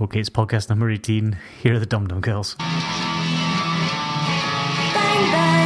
Okay, it's podcast number 18. Here are the Dum Dum Girls. Bang bang.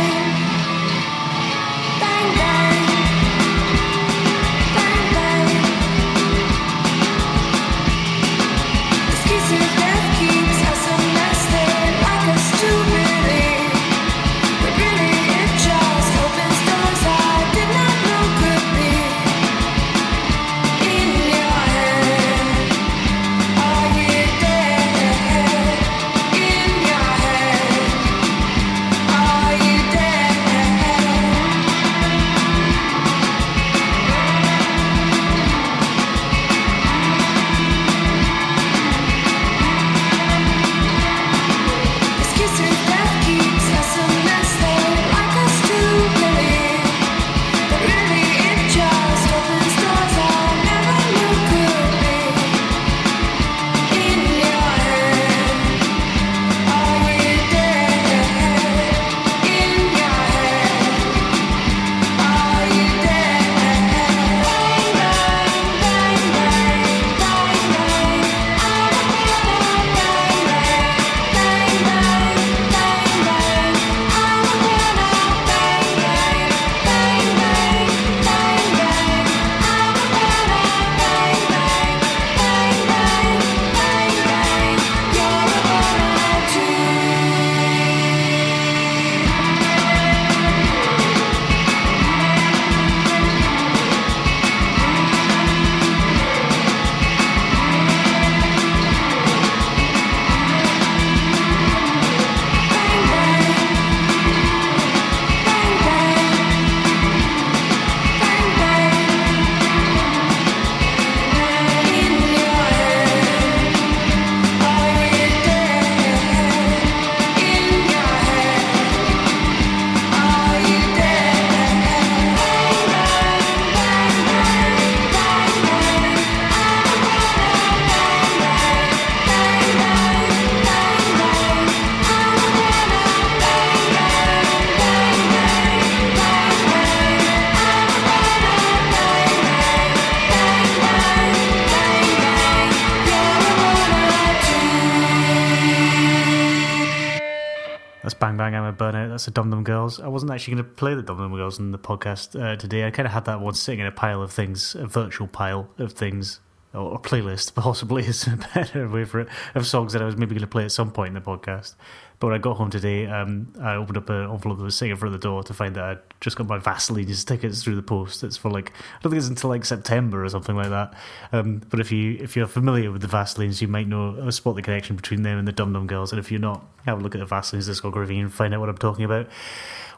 The Dum Dum Girls. I wasn't actually going to play the Dum Dum Girls in the podcast uh, today. I kind of had that one sitting in a pile of things, a virtual pile of things, or a playlist, possibly is a better way for it, of songs that I was maybe going to play at some point in the podcast. But when I got home today, um, I opened up an envelope that was sitting in front of the door to find that I'd just got my Vaseline's tickets through the post. It's for like, I don't think it's until like September or something like that. Um, but if you if you're familiar with the Vaselines, you might know uh, spot the connection between them and the Dum Dum Girls. And if you're not, have a look at the Vaselines discography and find out what I'm talking about.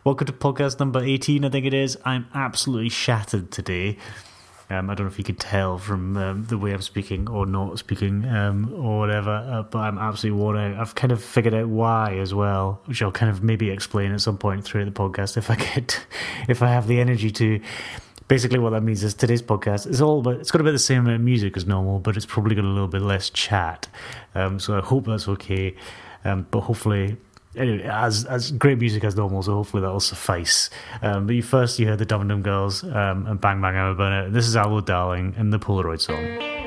Welcome to podcast number 18, I think it is. I'm absolutely shattered today. Um, I don't know if you could tell from um, the way I'm speaking or not speaking um, or whatever, uh, but I'm absolutely worn out. I've kind of figured out why as well, which I'll kind of maybe explain at some point throughout the podcast if I get, if I have the energy to. Basically, what that means is today's podcast is all but It's got a bit the same amount of music as normal, but it's probably got a little bit less chat. Um, so I hope that's okay. Um, but hopefully, anyway, as as great music as normal, so hopefully that'll suffice. Um, but you first you heard the Dum Dum Girls um, and Bang Bang I'm a Burner. This is Allo Darlin' and the Polaroid song.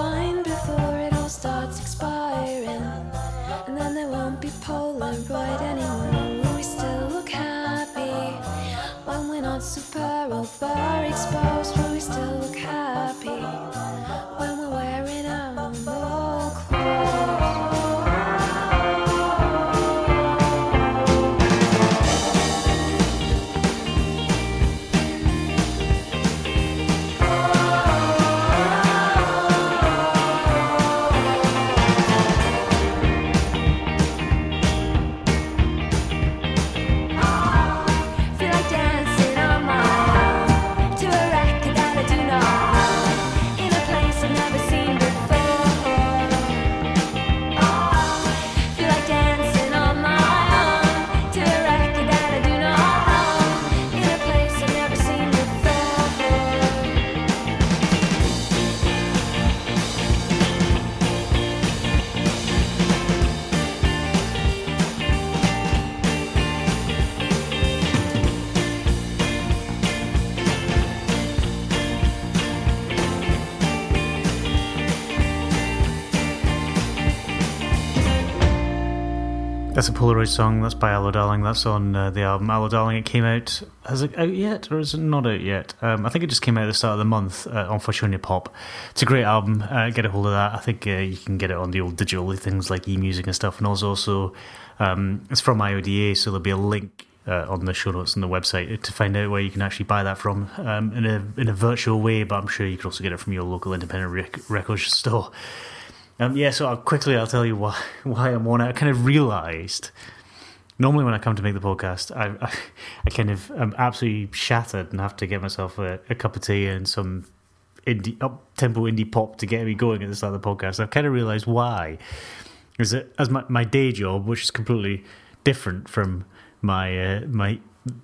Find Polaroid song. That's by Allo Darlin'. That's on uh, the album Allo Darlin'. It came out. Has it out yet, or is it not out yet? Um, I think it just came out at the start of the month uh, on Fortuna Pop. It's a great album. Uh, get a hold of that. I think uh, you can get it on the old digital things like eMusic and stuff. And also, also um, it's from IODA, so there'll be a link uh, on the show notes on the website to find out where you can actually buy that from um, in a in a virtual way. But I'm sure you can also get it from your local independent rec- record store. Um, yeah, so I'll, quickly I'll tell you why why I'm on it. I kind of realised normally when I come to make the podcast, I I, I kind of am absolutely shattered and have to get myself a, a cup of tea and some indie up tempo indie pop to get me going at the start of the podcast. I've kind of realised why is that as my, my day job, which is completely different from my uh, my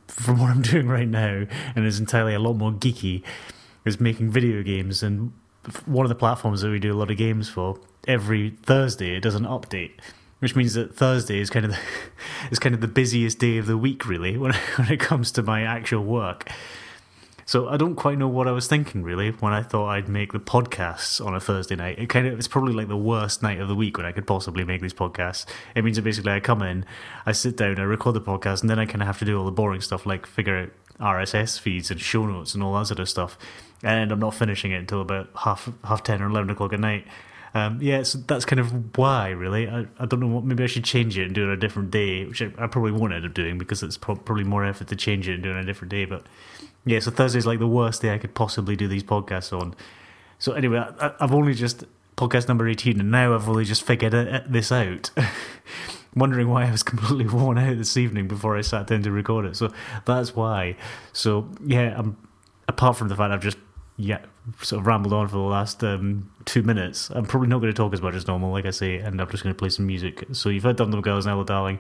from what I'm doing right now, and is entirely a lot more geeky, is making video games. And one of the platforms that we do a lot of games for every Thursday it does an update, which means that Thursday is kind of the, is kind of the busiest day of the week, really, when when it comes to my actual work. So I don't quite know what I was thinking really when I thought I'd make the podcasts on a Thursday night. It kind of it's probably like the worst night of the week when I could possibly make these podcasts. It means that basically I come in, I sit down, I record the podcast, and then I kind of have to do all the boring stuff like figure out RSS feeds and show notes and all that sort of stuff. And I'm not finishing it until about half half ten or eleven o'clock at night. Um, yeah, so that's kind of why, really. I, I don't know what. Maybe I should change it and do it on a different day, which I, I probably won't end up doing because it's pro- probably more effort to change it and do it on a different day. But yeah, so Thursday's like the worst day I could possibly do these podcasts on. So anyway, I, I've only just podcast number eighteen, and now I've only just figured this out. Wondering why I was completely worn out this evening before I sat down to record it. So that's why. So yeah, I'm, apart from the fact I've just yeah sort of rambled on for the last um, two minutes, I'm probably not going to talk as much as normal, like I say, and I'm just going to play some music. So you've heard Dum Dum Girls and Allo Darlin'.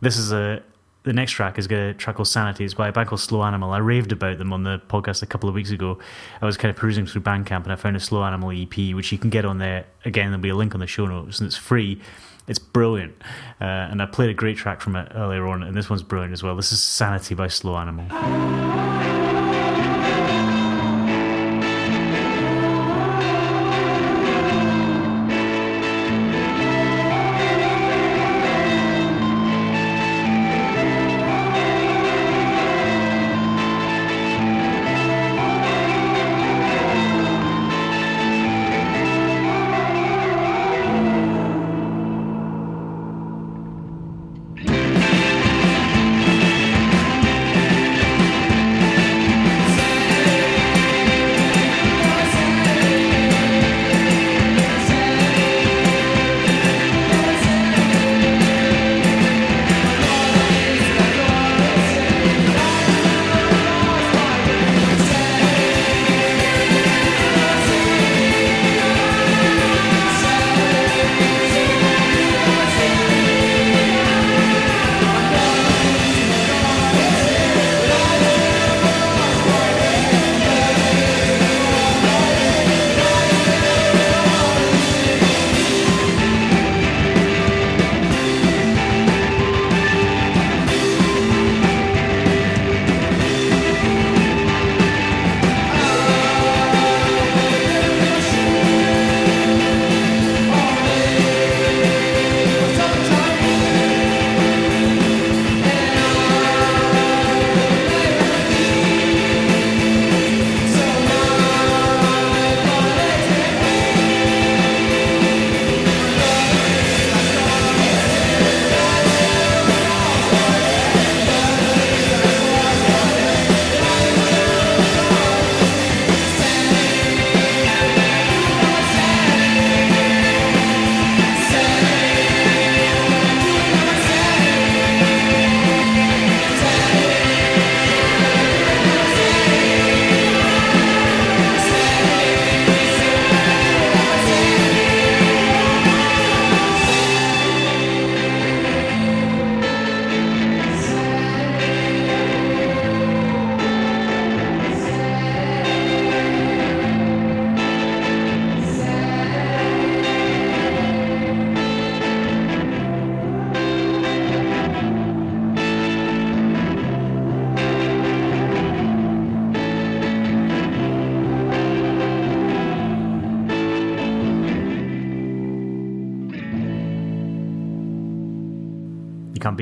This is a the next track is a track called Sanity. It's by a band called Slow Animal. I raved about them on the podcast a couple of weeks ago. I was kind of perusing through Bandcamp and I found a Slow Animal EP, which you can get on there. Again, there'll be a link on the show notes, and it's free. It's brilliant. Uh, and I played a great track from it earlier on, and this one's brilliant as well. This is Sanity by Slow Animal.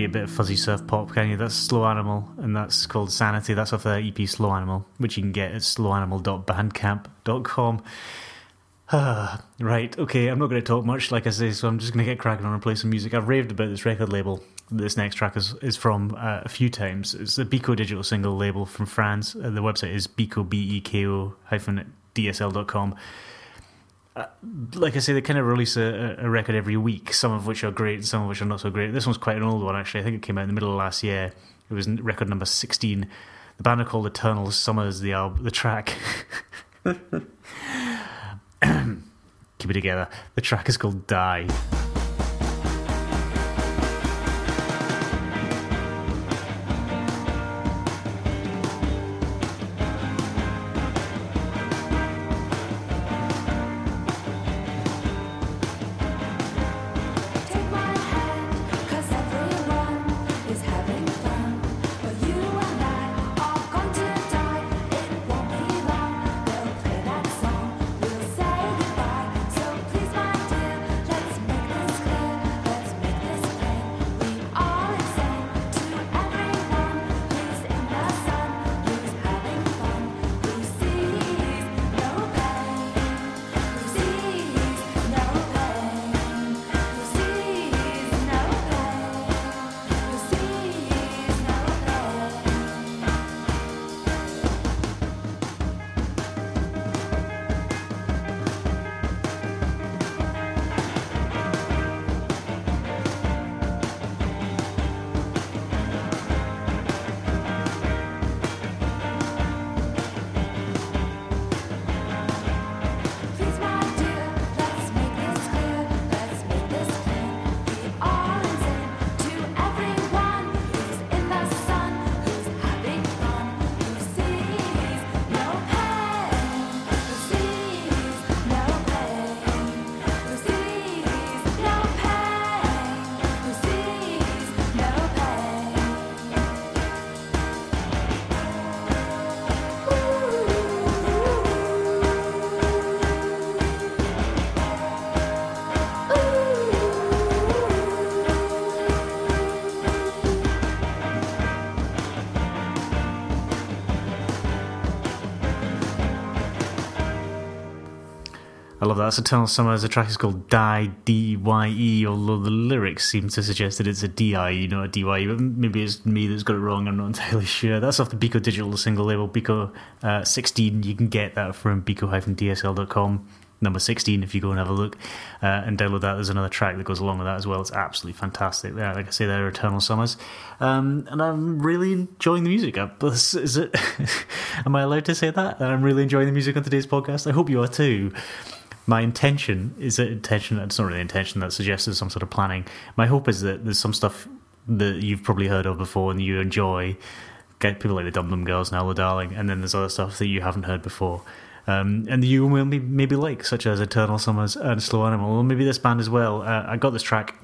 A bit of fuzzy surf pop, can you? That's Slow Animal, and that's called Sanity. That's off their EP Slow Animal, which you can get at slowanimal.bandcamp.com. Right, okay, I'm not going to talk much, like I say, so I'm just going to get cracking on and play some music. I've raved about this record label this next track is, is from uh, a few times. It's the Beko digital single label from France. Uh, the website is beko, B-E-K-O hyphen DSL.com. Uh, like I say, they kind of release a, a record every week, some of which are great, and some of which are not so great. This one's quite an old one, actually. I think it came out in the middle of last year. It was record number 16. The band are called Eternal Summers, the, album, the track. Keep it together. The track is called Dye. I. That's Eternal Summers. The track is called Dye, D-Y-E, although the lyrics seem to suggest that it's a D-I-E, not a D-Y-E. But maybe it's me that's got it wrong. I'm not entirely sure. That's off the Beko digital single label, Beko uh, 16. You can get that from beko-dsl.com. Number 16, if you go and have a look uh, and download that. There's another track that goes along with that as well. It's absolutely fantastic. Yeah, like I say, they're Eternal Summers. Um, and I'm really enjoying the music. Uh, is it? Am I allowed to say that? That I'm really enjoying the music on today's podcast? I hope you are too my intention is an intention? It's not really intention that suggests there's some sort of planning. My hope is that there's some stuff that you've probably heard of before and you enjoy. Get people like the dum dum girls and Allo Darlin' and then there's other stuff that you haven't heard before. Um, and you will maybe, maybe like such as eternal summers and slow animal or maybe this band as well. Uh, i got this track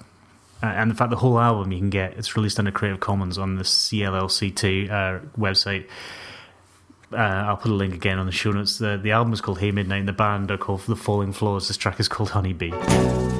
uh, and in fact the whole album you can get. It's released under creative commons on the cllc2 uh, website uh, I'll put a link again on the show notes. The, the album is called Hey Midnight, and the band are called The Falling Floors. This track is called Honeybee.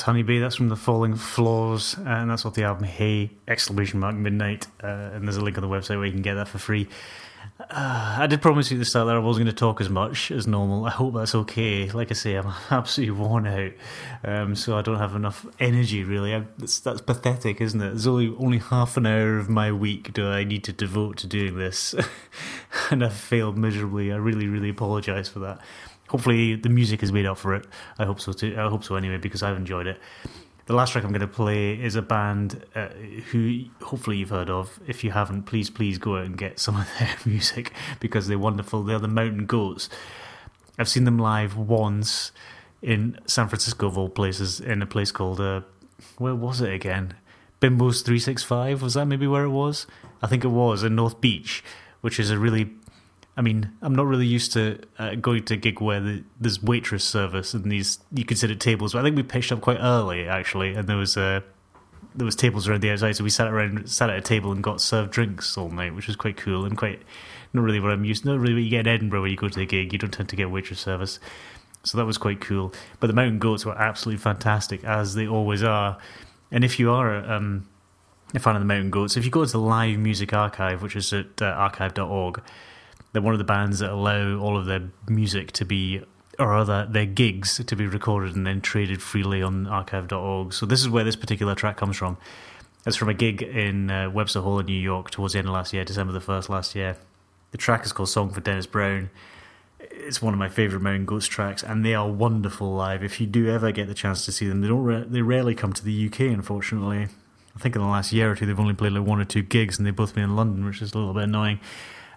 That's Honeybee. That's from the Falling Floors, and that's off the album Hey! Exclamation mark Midnight. Uh, and there's a link on the website where you can get that for free. Uh, I did promise you at the start that I wasn't going to talk as much as normal. I hope that's okay. Like I say, I'm absolutely worn out, um, so I don't have enough energy. Really, I, that's, that's pathetic, isn't it? There's only only half an hour of my week do I need to devote to doing this, and I've failed miserably. I really, really apologise for that hopefully the music has made up for it. I hope so too. I hope so anyway because I've enjoyed it. The last track I'm going to play is a band uh, who hopefully you've heard of. If you haven't, please please go out and get some of their music because they're wonderful. They're the Mountain Goats. I've seen them live once in San Francisco of all places in a place called uh, where was it again? Bimbo's 365 was that maybe where it was? I think it was in North Beach, which is a really I mean, I'm not really used to uh, going to a gig where the, there's waitress service and these you can sit at tables. But I think we pitched up quite early actually, and there was uh, there was tables around the outside, so we sat around sat at a table and got served drinks all night, which was quite cool and quite not really what I'm used. To. Not really what you get in Edinburgh when you go to a gig. You don't tend to get waitress service, so that was quite cool. But the Mountain Goats were absolutely fantastic as they always are. And if you are um, a fan of the Mountain Goats, if you go to the Live Music Archive, which is at uh, archive.org they're one of the bands that allow all of their music to be or rather their gigs to be recorded and then traded freely on archive.org. So this is where this particular track comes from. It's from a gig in uh, Webster Hall in New York towards the end of last year, December the 1st last year. The track is called Song for Dennis Brown. It's one of my favourite Mountain Goats tracks, and they are wonderful live. If you do ever get the chance to see them, they don't. Re- they rarely come to the UK, unfortunately. I think in the last year or two, they've only played like one or two gigs, and they've both been in London, which is a little bit annoying.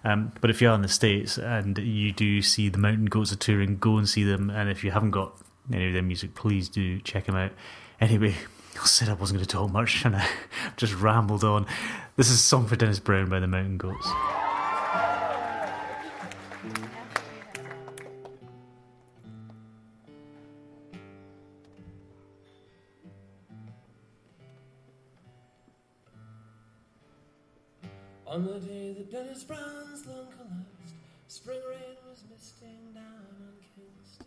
Um, but if you are in the States and you do see the Mountain Goats are touring, go and see them. And if you haven't got any of their music, please do check them out. Anyway, I said I wasn't going to talk much and I just rambled on. This is Song for Dennis Brown by the Mountain Goats. On the day that Dennis Brown's lung collapsed, spring rain was misting down on Kingston.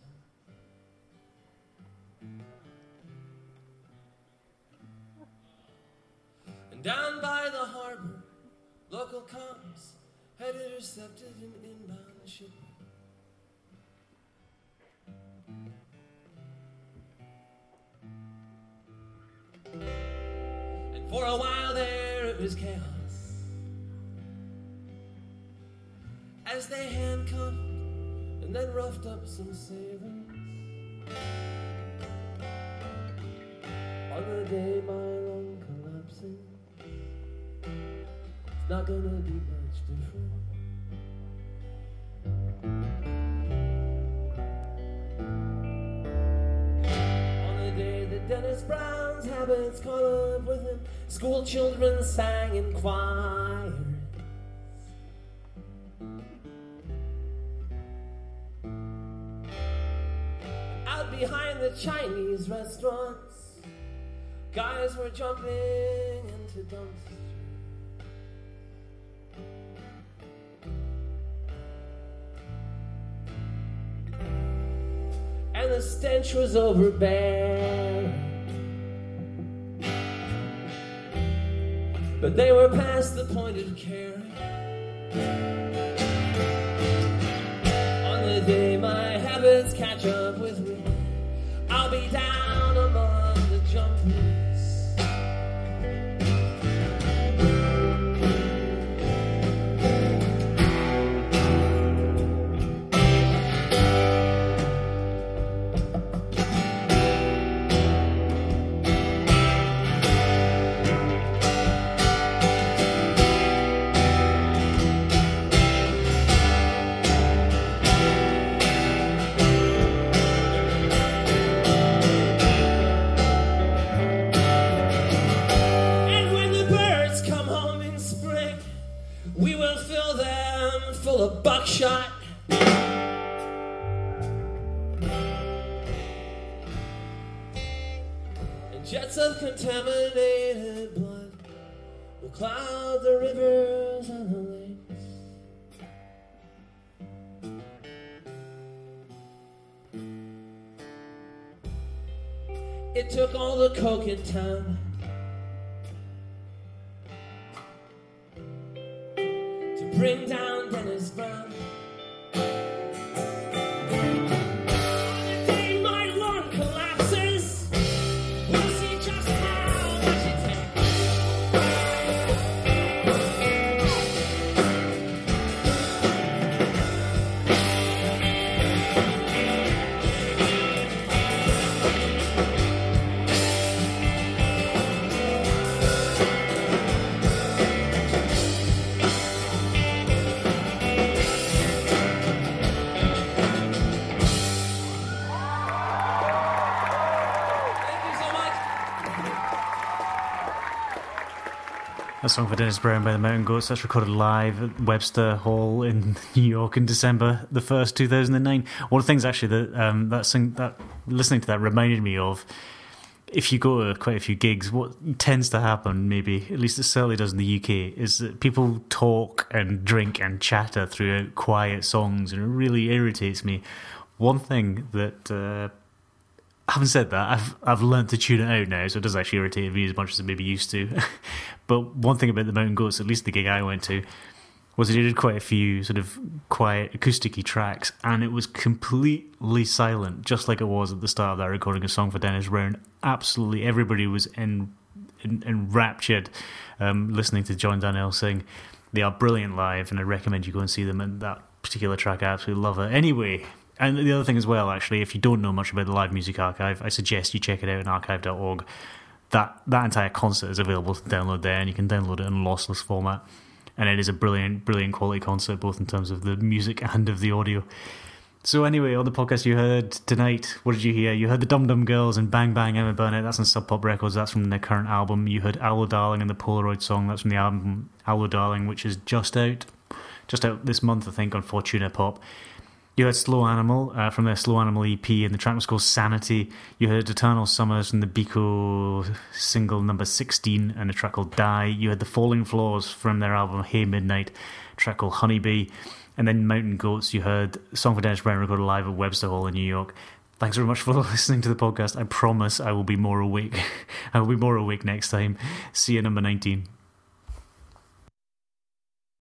And down by the harbor, local cars had intercepted an inbound ship. And for a while there it was chaos. As they handcuffed and then roughed up some sailors. On the day my lung collapsing, it's not gonna be much different. On the day Dennis Brown's habits caught up with him, school children sang in choir. The Chinese restaurants. Guys were jumping into dumpsters. And the stench was overbearing. But they were past the point of caring. On the day my habits catch up be down will cloud the rivers and the lakes. It took all the coke in town to bring down Dennis Brown. Song for Dennis Brown by the Mountain Goats. That's recorded live at Webster Hall in New York in December the first, two thousand and nine. One of the things actually that um, that sing, that listening to that reminded me of. If you go to quite a few gigs, what tends to happen, maybe at least it certainly does in the UK, is that people talk and drink and chatter throughout quiet songs, and it really irritates me. One thing that uh, having said that, I've I've learned to tune it out now, so it does actually irritate me as much as it maybe used to. but one thing about the Mountain Goats, at least the gig I went to, was they did quite a few sort of quiet acousticy tracks, and it was completely silent, just like it was at the start of that recording a song for Dennis Brown. Absolutely, everybody was enraptured um, listening to John Darnielle sing. They are brilliant live, and I recommend you go and see them. And that particular track, I absolutely love it. Anyway, and the other thing as well, actually, if you don't know much about the Live Music Archive, I suggest you check it out on archive.org. That that entire concert is available to download there, and you can download it in lossless format. And it is a brilliant, brilliant quality concert, both in terms of the music and of the audio. So anyway, on the podcast you heard tonight, what did you hear? You heard the Dum Dum Girls and Bang Bang I'm a Burnout. That's on Sub Pop Records. That's from their current album. You heard Allo Darlin' and the Polaroid song. That's from the album Allo Darlin', which is just out, just out this month, I think, on Fortuna Pop. You heard Slow Animal uh, from their Slow Animal EP, and the track was called Sanity. You heard Eternal Summers from the Beko single number 16, and a track called Dye. You heard The Falling Floors from their album Hey Midnight, track called Honeybee. And then Mountain Goats, you heard song for Dennis Brown recorded live at Webster Hall in New York. Thanks very much for listening to the podcast. I promise I will be more awake. I will be more awake next time. See you, number 19.